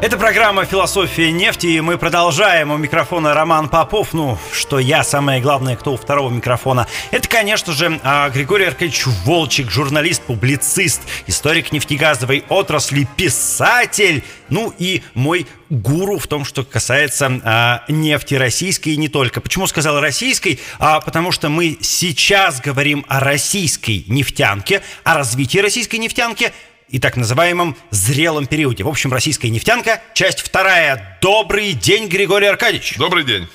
это программа «Философия нефти», и мы продолжаем. У микрофона Роман Попов. Ну, что я, самое главное, кто у второго микрофона. Это, конечно же, а, Григорий Аркадьевич Волчек, журналист, публицист, историк нефтегазовой отрасли, писатель, ну и мой гуру в том, что касается а, нефти российской и не только. Почему сказал российской? А, потому что мы сейчас говорим о российской нефтянке, о развитии российской нефтянки – и так называемом зрелом периоде. В общем, российская нефтянка, часть вторая. Добрый день, Григорий Аркадьевич. Добрый день.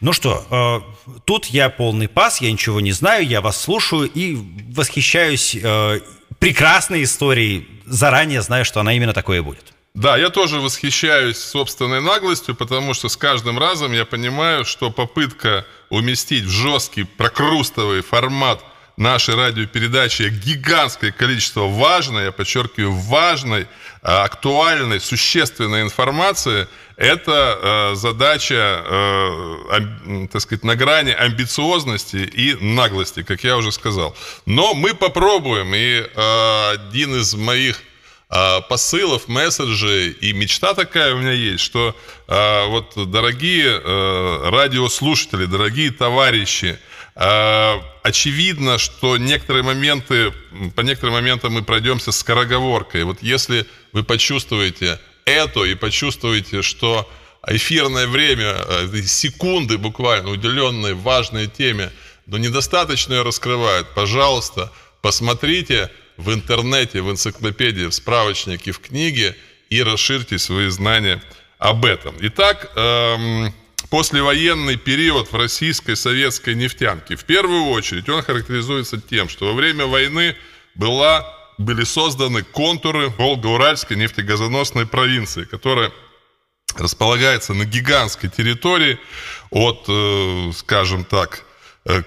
Ну что, э, тут я полный пас, я ничего не знаю, я вас слушаю и восхищаюсь э, прекрасной историей. Заранее знаю, что она именно такое будет. Да, я тоже восхищаюсь собственной наглостью, потому что с каждым разом я понимаю, что попытка уместить в жесткий прокрустовый формат – нашей радиопередачи гигантское количество важной, я подчеркиваю, важной, а, актуальной, существенной информации, это э, задача, э, так сказать, на грани амбициозности и наглости, как я уже сказал. Но мы попробуем, и э, один из моих посылов, месседжей и мечта такая у меня есть, что вот дорогие радиослушатели, дорогие товарищи, а, очевидно, что некоторые моменты, по некоторым моментам мы пройдемся с скороговоркой. Вот если вы почувствуете это и почувствуете, что эфирное время, э, секунды буквально, уделенные важной теме, но недостаточно ее раскрывают, пожалуйста, посмотрите в интернете, в энциклопедии, в справочнике, в книге и расширьте свои знания об этом. Итак, эм, послевоенный период в российской советской нефтянке. В первую очередь он характеризуется тем, что во время войны была, были созданы контуры Волго-Уральской нефтегазоносной провинции, которая располагается на гигантской территории от, э, скажем так, э,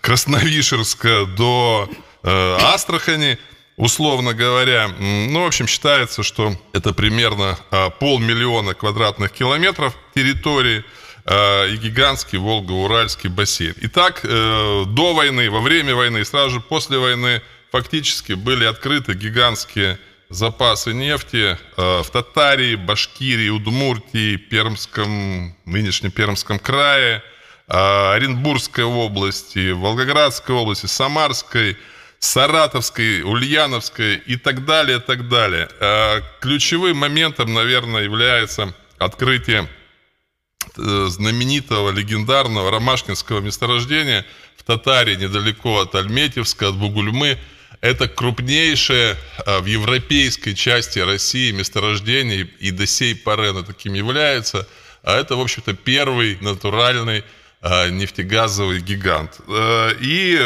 Красновишерска до э, Астрахани, условно говоря. Ну, в общем, считается, что это примерно полмиллиона квадратных километров территории – и гигантский Волго-Уральский бассейн. Итак, э, до войны, во время войны сразу же после войны фактически были открыты гигантские запасы нефти э, в Татарии, Башкирии, Удмуртии, Пермском, нынешнем Пермском крае, Оренбургской области, Волгоградской области, Самарской, Саратовской, Ульяновской и так далее, и так далее. Ключевым моментом, наверное, является открытие Э, знаменитого, легендарного ромашкинского месторождения в Татарии, недалеко от Альметьевска, от Бугульмы. Это крупнейшее э, в европейской части России месторождение, и до сей поры оно таким является. А это, в общем-то, первый натуральный э, нефтегазовый гигант. И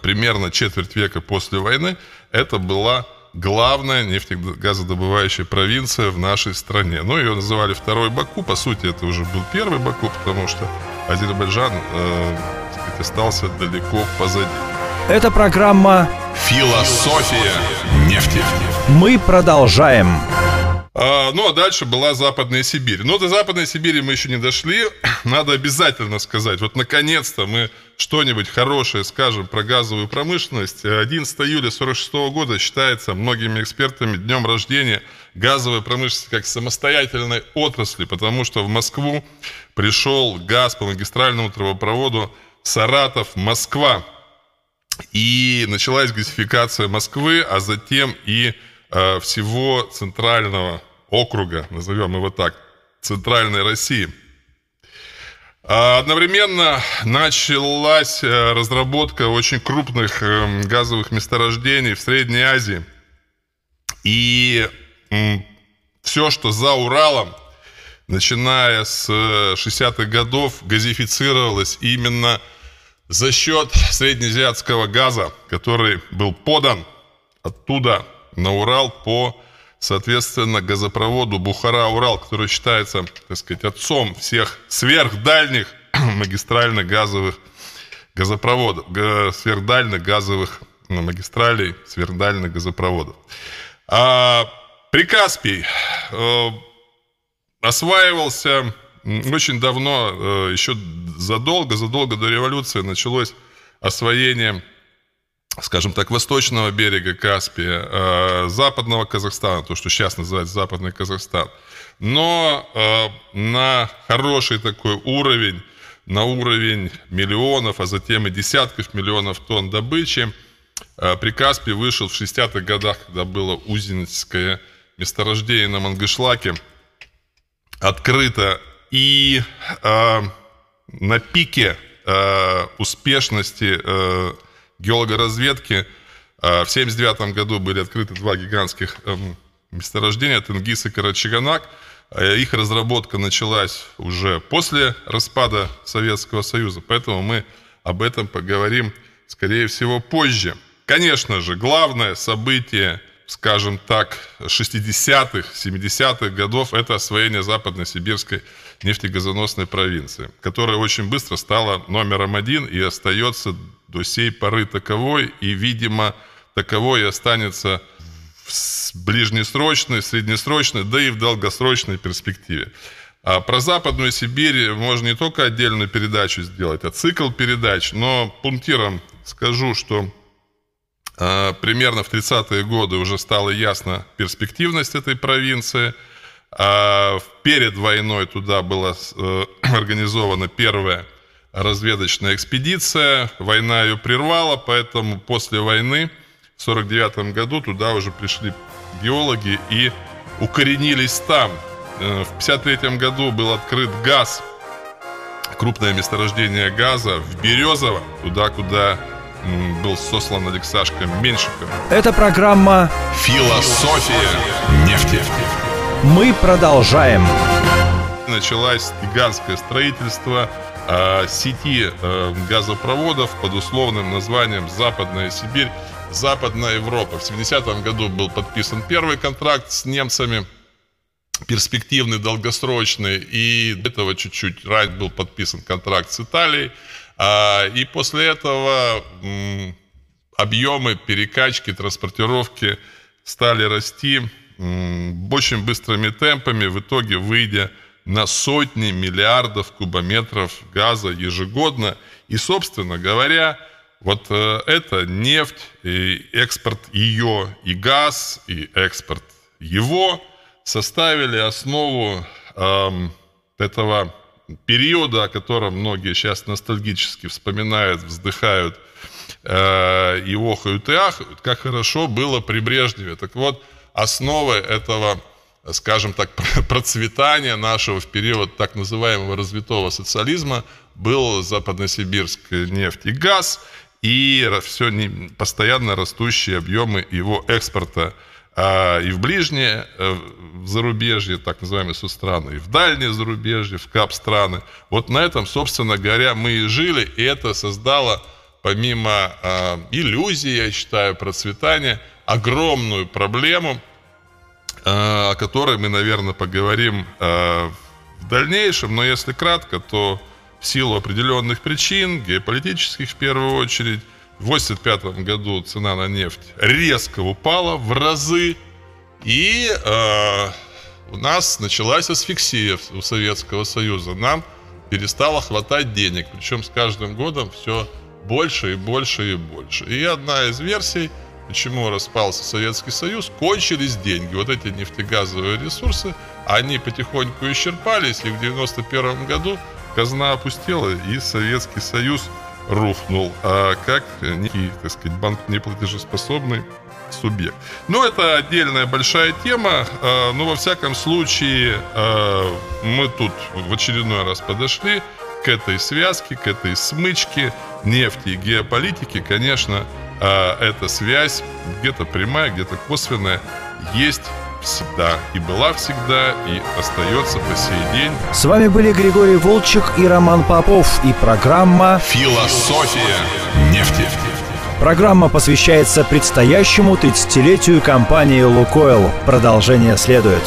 примерно четверть века после войны это была главная нефтегазодобывающая провинция в нашей стране. Ну, ее называли второй Баку. По сути, это уже был первый Баку, потому что Азербайджан э, сказать, остался далеко позади. Это программа «Философия нефти». Мы продолжаем. А, ну, а дальше была Западная Сибирь. Но до Западной Сибири мы еще не дошли. Надо обязательно сказать, вот наконец-то мы что-нибудь хорошее скажем про газовую промышленность. 11 июля 1946 года считается многими экспертами днем рождения газовой промышленности как самостоятельной отрасли, потому что в Москву пришел газ по магистральному трубопроводу Саратов-Москва. И началась газификация Москвы, а затем и Э, всего центрального округа, назовем его так, центральной России. А одновременно началась э, разработка очень крупных э, газовых месторождений в Средней Азии. И все, что за Уралом, начиная с 60-х годов, газифицировалось именно за счет среднеазиатского газа, который был подан оттуда на Урал по соответственно, газопроводу Бухара-Урал, который считается, так сказать, отцом всех сверхдальних магистральных газовых газопроводов, сверхдальных газовых ну, магистралей, сверхдальных газопроводов. А Прикаспий э, осваивался очень давно, э, еще задолго, задолго до революции началось освоение скажем так, восточного берега Каспия, э, западного Казахстана, то, что сейчас называется западный Казахстан. Но э, на хороший такой уровень, на уровень миллионов, а затем и десятков миллионов тонн добычи, э, при Каспии вышел в 60-х годах, когда было Узинское месторождение на Мангышлаке, открыто. И на пике успешности геологоразведки. А, в 1979 году были открыты два гигантских эм, месторождения, Тенгиз и Карачаганак. А, их разработка началась уже после распада Советского Союза, поэтому мы об этом поговорим, скорее всего, позже. Конечно же, главное событие, скажем так, 60-х, 70-х годов – это освоение Западно-Сибирской нефтегазоносной провинции, которая очень быстро стала номером один и остается до сей поры таковой, и, видимо, таковой и останется в ближнесрочной, среднесрочной, да и в долгосрочной перспективе. А про Западную Сибирь можно не только отдельную передачу сделать, а цикл передач, но пунктиром скажу, что примерно в 30-е годы уже стала ясна перспективность этой провинции. А перед войной туда была э, организована первая разведочная экспедиция. Война ее прервала, поэтому после войны в 1949 году туда уже пришли геологи и укоренились там. Э, в 1953 году был открыт газ, крупное месторождение газа в Березово, туда, куда был сослан Алексашка Меньшиков. Это программа «Философия нефти». Мы продолжаем. Началось гигантское строительство э, сети э, газопроводов под условным названием «Западная Сибирь», «Западная Европа». В 70-м году был подписан первый контракт с немцами, перспективный, долгосрочный, и до этого чуть-чуть раньше был подписан контракт с Италией, и после этого объемы перекачки, транспортировки стали расти очень быстрыми темпами, в итоге выйдя на сотни миллиардов кубометров газа ежегодно. И, собственно говоря, вот э, это нефть, и экспорт ее, и газ, и экспорт его составили основу эм, этого периода, о котором многие сейчас ностальгически вспоминают, вздыхают э, и охают и ахают, как хорошо было при Брежневе. Так вот, основой этого скажем так, процветания нашего в период так называемого развитого социализма был западносибирская нефть и газ, и все постоянно растущие объемы его экспорта а, и в ближнее э, в зарубежье, так называемые страны, и в дальнее зарубежье, в КАП-страны. Вот на этом, собственно говоря, мы и жили, и это создало, помимо э, иллюзии, я считаю, процветания, огромную проблему – Э, о которой мы, наверное, поговорим э, в дальнейшем, но если кратко, то в силу определенных причин, геополитических в первую очередь, в 1985 году цена на нефть резко упала в разы, и э, у нас началась асфиксия у Советского Союза. Нам перестало хватать денег, причем с каждым годом все больше и больше и больше. И одна из версий – почему распался Советский Союз, кончились деньги. Вот эти нефтегазовые ресурсы, они потихоньку исчерпались, и в 91 году казна опустела, и Советский Союз рухнул, а как некий, так сказать, банк неплатежеспособный субъект. Но это отдельная большая тема, а, но во всяком случае а, мы тут в очередной раз подошли к этой связке, к этой смычке нефти и геополитики, конечно, а эта связь где-то прямая, где-то косвенная есть всегда и была всегда и остается по сей день. С вами были Григорий Волчек и Роман Попов и программа «Философия нефти». Программа посвящается предстоящему 30-летию компании «Лукойл». Продолжение следует.